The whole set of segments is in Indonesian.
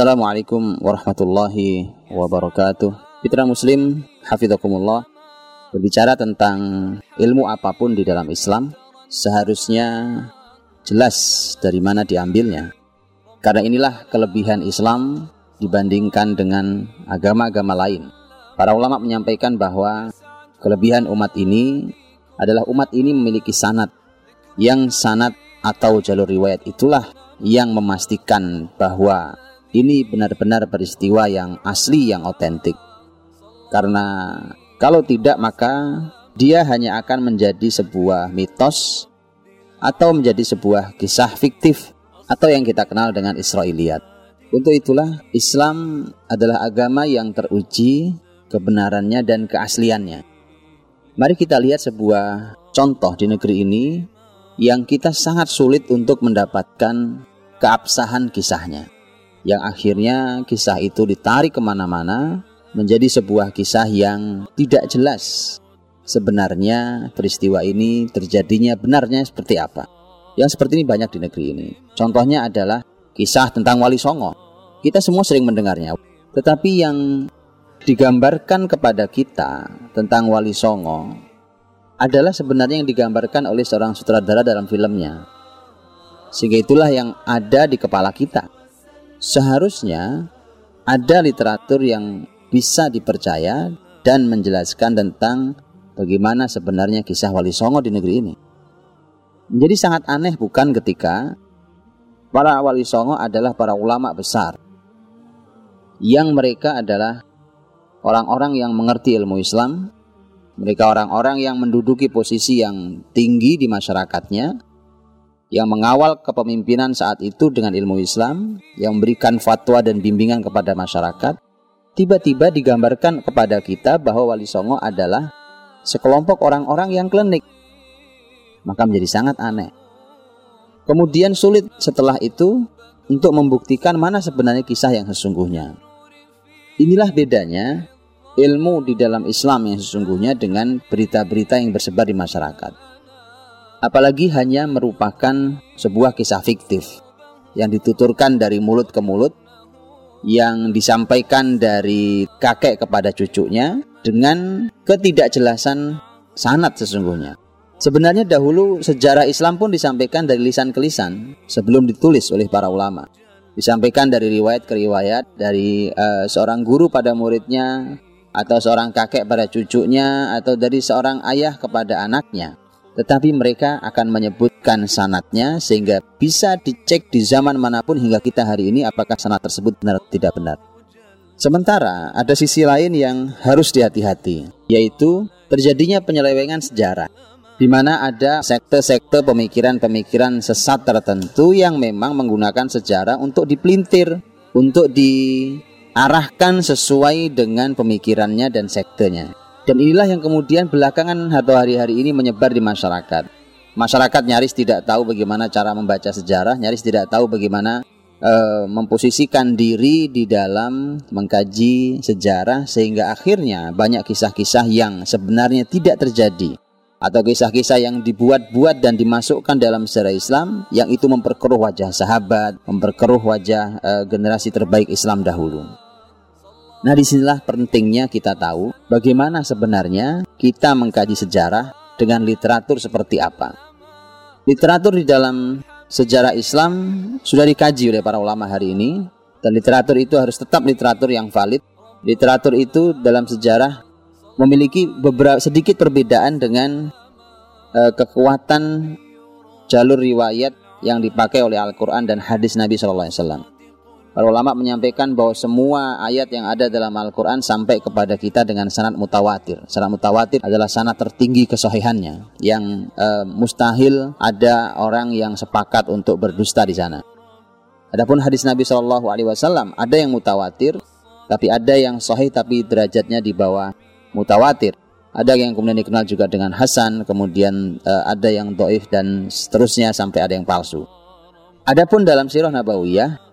Assalamualaikum warahmatullahi wabarakatuh. Fitra Muslim, hafidhakumullah. Berbicara tentang ilmu apa pun di dalam Islam, seharusnya jelas dari mana diambilnya. Karena inilah kelebihan Islam dibandingkan dengan agama-agama lain. Para ulama menyampaikan bahwa kelebihan umat ini adalah umat ini memiliki sanat yang sanat atau jalur riwayat itulah yang memastikan bahwa ini benar-benar peristiwa yang asli yang otentik. Karena kalau tidak maka dia hanya akan menjadi sebuah mitos atau menjadi sebuah kisah fiktif atau yang kita kenal dengan Israiliyat. Untuk itulah Islam adalah agama yang teruji kebenarannya dan keasliannya. Mari kita lihat sebuah contoh di negeri ini yang kita sangat sulit untuk mendapatkan keabsahan kisahnya yang akhirnya kisah itu ditarik ke mana-mana menjadi sebuah kisah yang tidak jelas sebenarnya peristiwa ini terjadinya benarnya seperti apa. Yang seperti ini banyak di negeri ini. Contohnya adalah kisah tentang Wali Songo. Kita semua sering mendengarnya. Tetapi yang digambarkan kepada kita tentang Wali Songo adalah sebenarnya yang digambarkan oleh seorang sutradara dalam filmnya. Sehingga itulah yang ada di kepala kita seharusnya ada literatur yang bisa dipercaya dan menjelaskan tentang bagaimana sebenarnya kisah Wali Songo di negeri ini. Menjadi sangat aneh bukan ketika para Wali Songo adalah para ulama besar. Yang mereka adalah orang-orang yang mengerti ilmu Islam, mereka orang-orang yang menduduki posisi yang tinggi di masyarakatnya, yang mengawal kepemimpinan saat itu dengan ilmu Islam, yang memberikan fatwa dan bimbingan kepada masyarakat, tiba-tiba digambarkan kepada kita bahwa Wali Songo adalah sekelompok orang-orang yang klinik. Maka menjadi sangat aneh. Kemudian sulit setelah itu untuk membuktikan mana sebenarnya kisah yang sesungguhnya. Inilah bedanya ilmu di dalam Islam yang sesungguhnya dengan berita-berita yang bersebar di masyarakat apalagi hanya merupakan sebuah kisah fiktif yang dituturkan dari mulut ke mulut yang disampaikan dari kakek kepada cucunya dengan ketidakjelasan sanat sesungguhnya. Sebenarnya dahulu sejarah Islam pun disampaikan dari lisan ke lisan sebelum ditulis oleh para ulama. Disampaikan dari riwayat ke riwayat dari uh, seorang guru pada muridnya atau seorang kakek pada cucunya atau dari seorang ayah kepada anaknya tetapi mereka akan menyebutkan sanatnya sehingga bisa dicek di zaman mana pun hingga kita hari ini apakah sanat tersebut benar atau tidak benar. Sementara ada sisi lain yang harus dihati-hati, yaitu terjadinya penyelewengan sejarah di mana ada sekte-sekte pemikiran-pemikiran sesat tertentu yang memang menggunakan sejarah untuk dipelintir, untuk diarahkan sesuai dengan pemikirannya dan sektenya. Dan inilah yang kemudian belakangan atau hari-hari ini menyebar di masyarakat. Masyarakat nyaris tidak tahu bagaimana cara membaca sejarah, nyaris tidak tahu bagaimana uh, memposisikan diri di dalam mengkaji sejarah sehingga akhirnya banyak kisah-kisah yang sebenarnya tidak terjadi atau kisah-kisah yang dibuat-buat dan dimasukkan dalam sejarah Islam yang itu memperkeruh wajah sahabat, memperkeruh wajah uh, generasi terbaik Islam dahulu. Nah di sinilah pentingnya kita tahu bagaimana sebenarnya kita mengkaji sejarah dengan literatur seperti apa. Literatur di dalam sejarah Islam sudah dikaji oleh para ulama hari ini dan literatur itu harus tetap literatur yang valid. Literatur itu dalam sejarah memiliki beberapa sedikit perbedaan dengan uh, kekuatan jalur riwayat yang dipakai oleh Al-Quran dan hadis Nabi Wasallam. Para ulama menyampaikan bahwa semua ayat yang ada dalam Al-Quran sampai kepada kita dengan sanat mutawatir. Sanat mutawatir adalah sanat tertinggi kesohihannya yang e, mustahil ada orang yang sepakat untuk berdusta di sana. Adapun hadis Nabi Shallallahu Alaihi Wasallam ada yang mutawatir, tapi ada yang sahih tapi derajatnya di bawah mutawatir. Ada yang kemudian dikenal juga dengan Hasan, kemudian e, ada yang doif dan seterusnya sampai ada yang palsu. Adapun dalam sirah Nabawiyah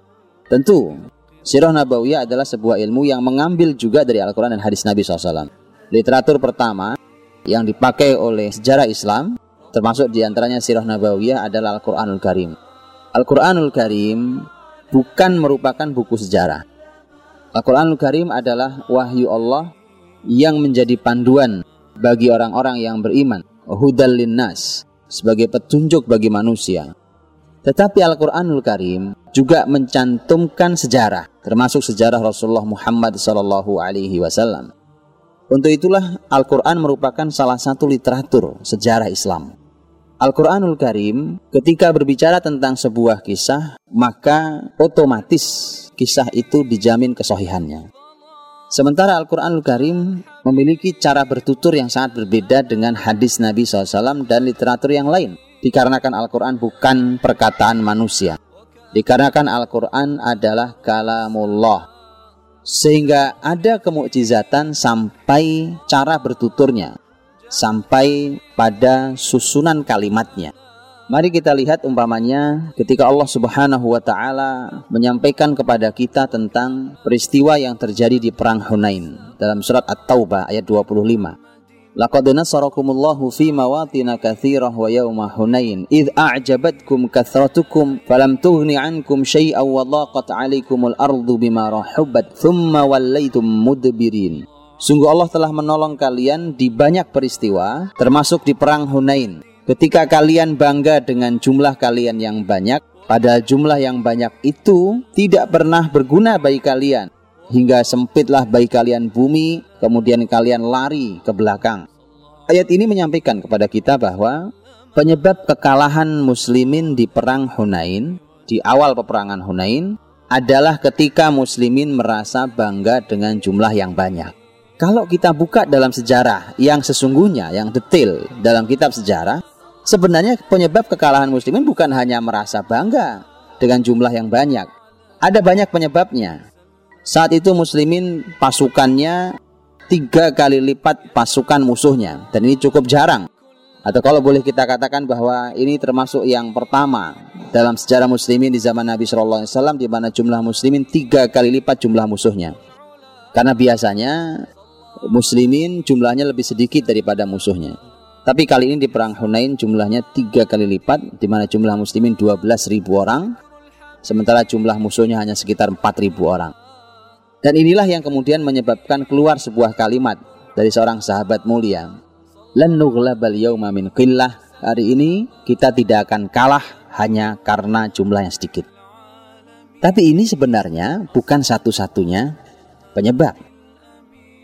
Tentu, Sirah Nabawiyah adalah sebuah ilmu yang mengambil juga dari Al-Quran dan hadis Nabi SAW. Literatur pertama yang dipakai oleh sejarah Islam, termasuk di antaranya Sirah Nabawiyah adalah Al-Quranul Karim. Al-Quranul Karim bukan merupakan buku sejarah. Al-Quranul Karim adalah wahyu Allah yang menjadi panduan bagi orang-orang yang beriman. Hudal linnas sebagai petunjuk bagi manusia. Tetapi Al-Quranul Karim juga mencantumkan sejarah, termasuk sejarah Rasulullah Muhammad Sallallahu Alaihi Wasallam. Untuk itulah Al-Quran merupakan salah satu literatur sejarah Islam. Al-Quranul Karim ketika berbicara tentang sebuah kisah, maka otomatis kisah itu dijamin kesohihannya. Sementara Al-Quranul Karim memiliki cara bertutur yang sangat berbeda dengan hadis Nabi SAW dan literatur yang lain. Dikarenakan Al-Quran bukan perkataan manusia. Dikarenakan Al-Quran adalah kalamullah sehingga ada kemukjizatan sampai cara bertuturnya sampai pada susunan kalimatnya Mari kita lihat umpamanya ketika Allah Subhanahu wa taala menyampaikan kepada kita tentang peristiwa yang terjadi di perang Hunain dalam surat At-Taubah ayat 25. Laqad nasarakumullahu fi mawatin katsirah wa yawma Hunain id a'jabatkum kathratukum falam tughni ankum syai'an wa dhaqat 'alaikumul ardu bima rahubat thumma wallaytum mudbirin. Sungguh Allah telah menolong kalian di banyak peristiwa termasuk di perang Hunain. Ketika kalian bangga dengan jumlah kalian yang banyak, pada jumlah yang banyak itu tidak pernah berguna bagi kalian hingga sempitlah bagi kalian bumi, kemudian kalian lari ke belakang. Ayat ini menyampaikan kepada kita bahwa penyebab kekalahan muslimin di perang Hunain, di awal peperangan Hunain, adalah ketika muslimin merasa bangga dengan jumlah yang banyak. Kalau kita buka dalam sejarah yang sesungguhnya, yang detail dalam kitab sejarah, sebenarnya penyebab kekalahan muslimin bukan hanya merasa bangga dengan jumlah yang banyak. Ada banyak penyebabnya. Saat itu muslimin pasukannya tiga kali lipat pasukan musuhnya dan ini cukup jarang. Atau kalau boleh kita katakan bahwa ini termasuk yang pertama dalam sejarah muslimin di zaman Nabi Shallallahu Alaihi Wasallam di mana jumlah muslimin tiga kali lipat jumlah musuhnya. Karena biasanya muslimin jumlahnya lebih sedikit daripada musuhnya. Tapi kali ini di perang Hunain jumlahnya tiga kali lipat, di mana jumlah muslimin 12 ribu orang, sementara jumlah musuhnya hanya sekitar 4 ribu orang. Dan inilah yang kemudian menyebabkan keluar sebuah kalimat dari seorang sahabat mulia. Lan nughlabal yauma min qillah. Hari ini kita tidak akan kalah hanya karena jumlah yang sedikit. Tapi ini sebenarnya bukan satu-satunya penyebab.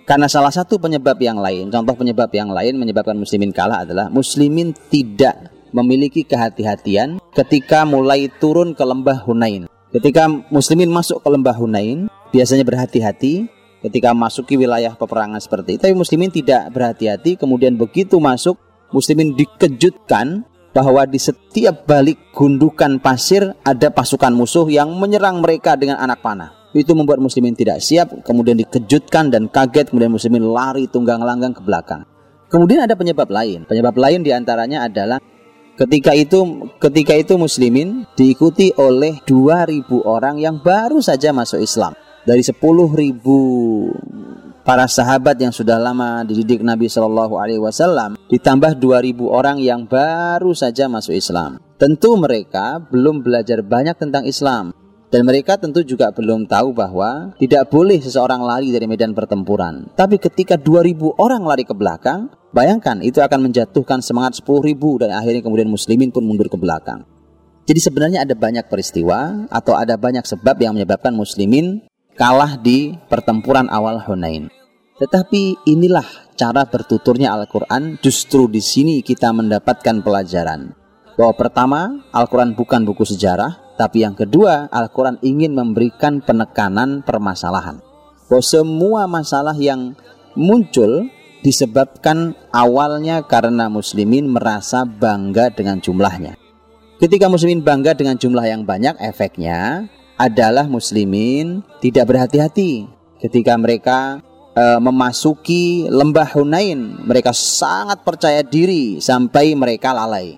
Karena salah satu penyebab yang lain, contoh penyebab yang lain menyebabkan muslimin kalah adalah muslimin tidak memiliki kehati-hatian ketika mulai turun ke lembah Hunain. Ketika muslimin masuk ke lembah Hunain, biasanya berhati-hati ketika masuki wilayah peperangan seperti itu. Tapi muslimin tidak berhati-hati, kemudian begitu masuk, muslimin dikejutkan bahwa di setiap balik gundukan pasir ada pasukan musuh yang menyerang mereka dengan anak panah. Itu membuat muslimin tidak siap, kemudian dikejutkan dan kaget, kemudian muslimin lari tunggang langgang ke belakang. Kemudian ada penyebab lain. Penyebab lain di antaranya adalah Ketika itu ketika itu muslimin diikuti oleh 2000 orang yang baru saja masuk Islam dari 10 ribu para sahabat yang sudah lama dididik Nabi Shallallahu Alaihi Wasallam ditambah 2000 orang yang baru saja masuk Islam. Tentu mereka belum belajar banyak tentang Islam dan mereka tentu juga belum tahu bahwa tidak boleh seseorang lari dari medan pertempuran. Tapi ketika 2000 orang lari ke belakang, bayangkan itu akan menjatuhkan semangat 10.000 dan akhirnya kemudian muslimin pun mundur ke belakang. Jadi sebenarnya ada banyak peristiwa atau ada banyak sebab yang menyebabkan muslimin kalah di pertempuran awal Hunain. Tetapi inilah cara bertuturnya Al-Quran. Justru di sini kita mendapatkan pelajaran bahwa pertama, Al-Quran bukan buku sejarah, tapi yang kedua, Al-Quran ingin memberikan penekanan permasalahan. Bahwa semua masalah yang muncul disebabkan awalnya karena muslimin merasa bangga dengan jumlahnya. Ketika muslimin bangga dengan jumlah yang banyak, efeknya adalah muslimin tidak berhati-hati ketika mereka e, memasuki lembah Hunain. Mereka sangat percaya diri sampai mereka lalai.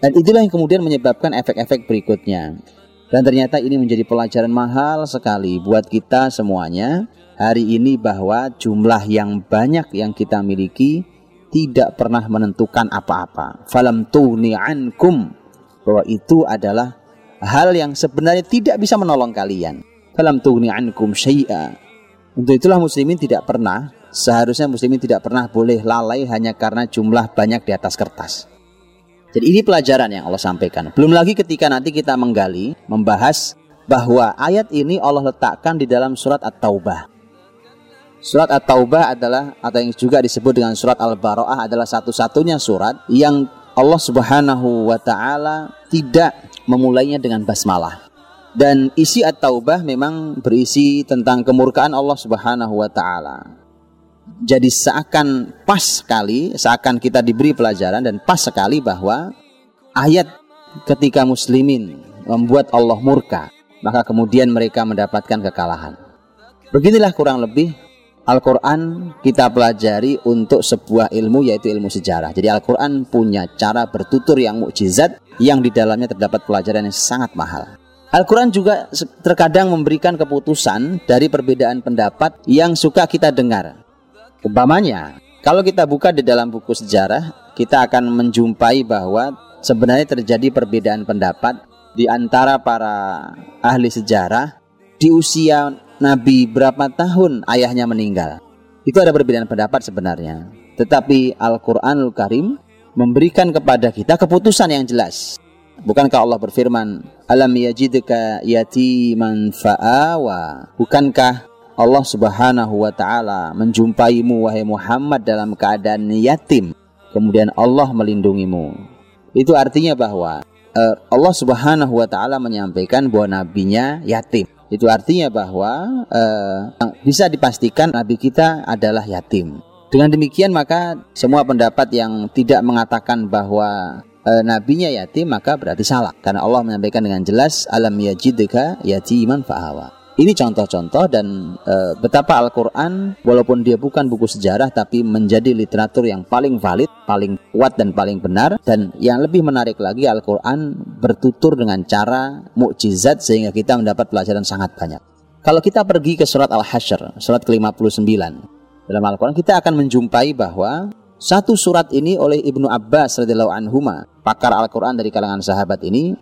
Dan itulah yang kemudian menyebabkan efek-efek berikutnya. Dan ternyata ini menjadi pelajaran mahal sekali buat kita semuanya hari ini bahwa jumlah yang banyak yang kita miliki tidak pernah menentukan apa-apa. Falam tuni ankum bahwa itu adalah hal yang sebenarnya tidak bisa menolong kalian. Falam tughni ankum syai'a. Untuk itulah muslimin tidak pernah seharusnya muslimin tidak pernah boleh lalai hanya karena jumlah banyak di atas kertas. Jadi ini pelajaran yang Allah sampaikan. Belum lagi ketika nanti kita menggali, membahas bahwa ayat ini Allah letakkan di dalam surat At-Taubah. Surat At-Taubah adalah atau yang juga disebut dengan surat Al-Bara'ah adalah satu-satunya surat yang Allah Subhanahu wa taala tidak memulainya dengan basmalah. Dan isi At-Taubah memang berisi tentang kemurkaan Allah Subhanahu wa taala. Jadi seakan pas sekali, seakan kita diberi pelajaran dan pas sekali bahwa ayat ketika muslimin membuat Allah murka maka kemudian mereka mendapatkan kekalahan. Beginilah kurang lebih Al-Quran kita pelajari untuk sebuah ilmu yaitu ilmu sejarah. Jadi Al-Quran punya cara bertutur yang mukjizat yang di dalamnya terdapat pelajaran yang sangat mahal. Al-Quran juga terkadang memberikan keputusan dari perbedaan pendapat yang suka kita dengar. Umpamanya, kalau kita buka di dalam buku sejarah, kita akan menjumpai bahwa sebenarnya terjadi perbedaan pendapat di antara para ahli sejarah di usia Nabi berapa tahun ayahnya meninggal. Itu ada perbedaan pendapat sebenarnya. Tetapi Al-Qur'anul Karim memberikan kepada kita keputusan yang jelas. Bukankah Allah berfirman, "Alam yajidka yatiman fa'awa?" Bukankah Allah Subhanahu wa taala menjumpaimu wahai Muhammad dalam keadaan yatim, kemudian Allah melindungimu. Itu artinya bahwa uh, Allah Subhanahu wa taala menyampaikan bahwa nabinya yatim. Itu artinya bahwa uh, bisa dipastikan nabi kita adalah yatim. Dengan demikian maka semua pendapat yang tidak mengatakan bahwa uh, nabinya yatim maka berarti salah karena Allah menyampaikan dengan jelas alam yajidka yatiman fa'awa. Ini contoh-contoh dan e, betapa Al-Quran walaupun dia bukan buku sejarah tapi menjadi literatur yang paling valid, paling kuat dan paling benar dan yang lebih menarik lagi Al-Quran bertutur dengan cara mukjizat sehingga kita mendapat pelajaran sangat banyak. Kalau kita pergi ke surat Al-Hasyr, surat ke-59 dalam Al-Quran kita akan menjumpai bahwa satu surat ini oleh Ibnu Abbas radhiyallahu anhu pakar Al-Quran dari kalangan sahabat ini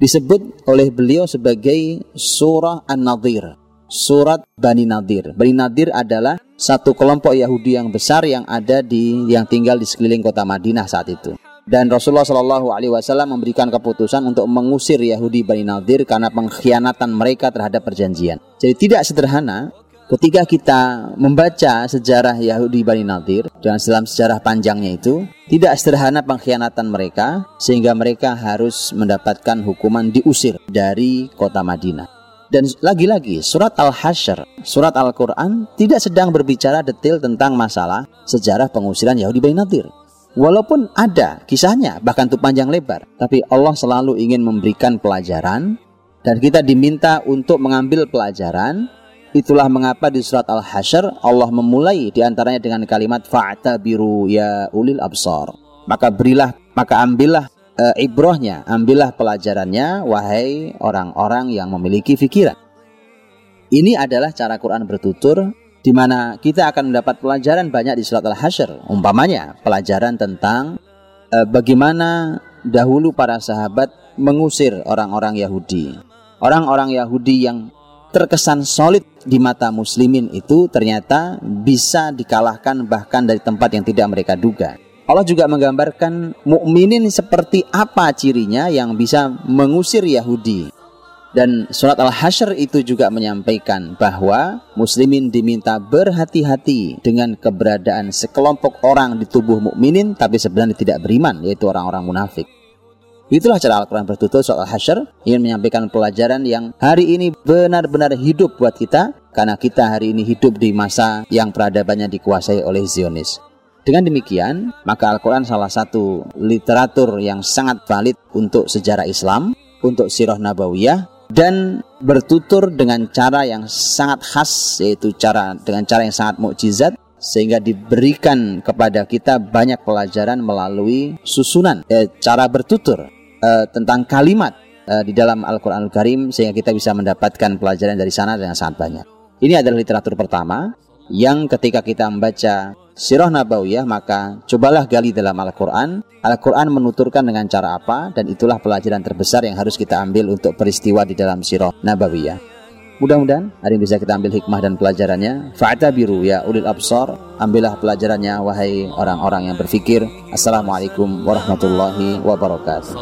disebut oleh beliau sebagai surah An-Nadir, surat Bani Nadir. Bani Nadir adalah satu kelompok Yahudi yang besar yang ada di yang tinggal di sekeliling kota Madinah saat itu. Dan Rasulullah Shallallahu Alaihi Wasallam memberikan keputusan untuk mengusir Yahudi Bani Nadir karena pengkhianatan mereka terhadap perjanjian. Jadi tidak sederhana ketika kita membaca sejarah Yahudi Bani Nadir dan dalam sejarah panjangnya itu tidak sederhana pengkhianatan mereka sehingga mereka harus mendapatkan hukuman diusir dari kota Madinah. Dan lagi-lagi surat Al-Hasyr, surat Al-Quran tidak sedang berbicara detail tentang masalah sejarah pengusiran Yahudi Bani Nadir. Walaupun ada kisahnya bahkan itu panjang lebar, tapi Allah selalu ingin memberikan pelajaran dan kita diminta untuk mengambil pelajaran Itulah mengapa di surat Al-Hasyr Allah memulai di antaranya dengan kalimat fa'tabiru ya ulil absar. Maka berilah, maka ambillah e, ibrohnya, ambillah pelajarannya wahai orang-orang yang memiliki fikiran. Ini adalah cara Quran bertutur di mana kita akan mendapat pelajaran banyak di surat Al-Hasyr. Umpamanya pelajaran tentang e, bagaimana dahulu para sahabat mengusir orang-orang Yahudi. Orang-orang Yahudi yang terkesan solid di mata muslimin itu ternyata bisa dikalahkan bahkan dari tempat yang tidak mereka duga. Allah juga menggambarkan mukminin seperti apa cirinya yang bisa mengusir Yahudi. Dan surat Al-Hasyr itu juga menyampaikan bahwa muslimin diminta berhati-hati dengan keberadaan sekelompok orang di tubuh mukminin tapi sebenarnya tidak beriman yaitu orang-orang munafik. Itulah cara Al-Quran bertutur soal Hasyr ingin menyampaikan pelajaran yang hari ini benar-benar hidup buat kita karena kita hari ini hidup di masa yang peradabannya dikuasai oleh Zionis. Dengan demikian, maka Al-Quran salah satu literatur yang sangat valid untuk sejarah Islam, untuk sirah nabawiyah, dan bertutur dengan cara yang sangat khas, yaitu cara dengan cara yang sangat mukjizat, sehingga diberikan kepada kita banyak pelajaran melalui susunan eh, cara bertutur uh, tentang kalimat uh, di dalam Al-Quranul Al Karim sehingga kita bisa mendapatkan pelajaran dari sana dengan sangat banyak. Ini adalah literatur pertama. yang ketika kita membaca sirah nabawiyah maka cobalah gali dalam Al-Quran. Al-Quran menuturkan dengan cara apa dan itulah pelajaran terbesar yang harus kita ambil untuk peristiwa di dalam sirah nabawiyah. Mudah-mudahan hari ini bisa kita ambil hikmah dan pelajarannya. biru ya ulil absar. Ambillah pelajarannya wahai orang-orang yang berfikir. Assalamualaikum warahmatullahi wabarakatuh.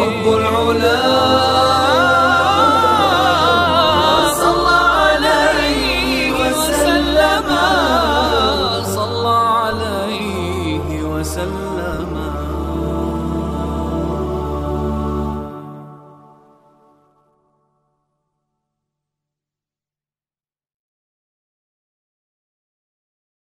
رب العلا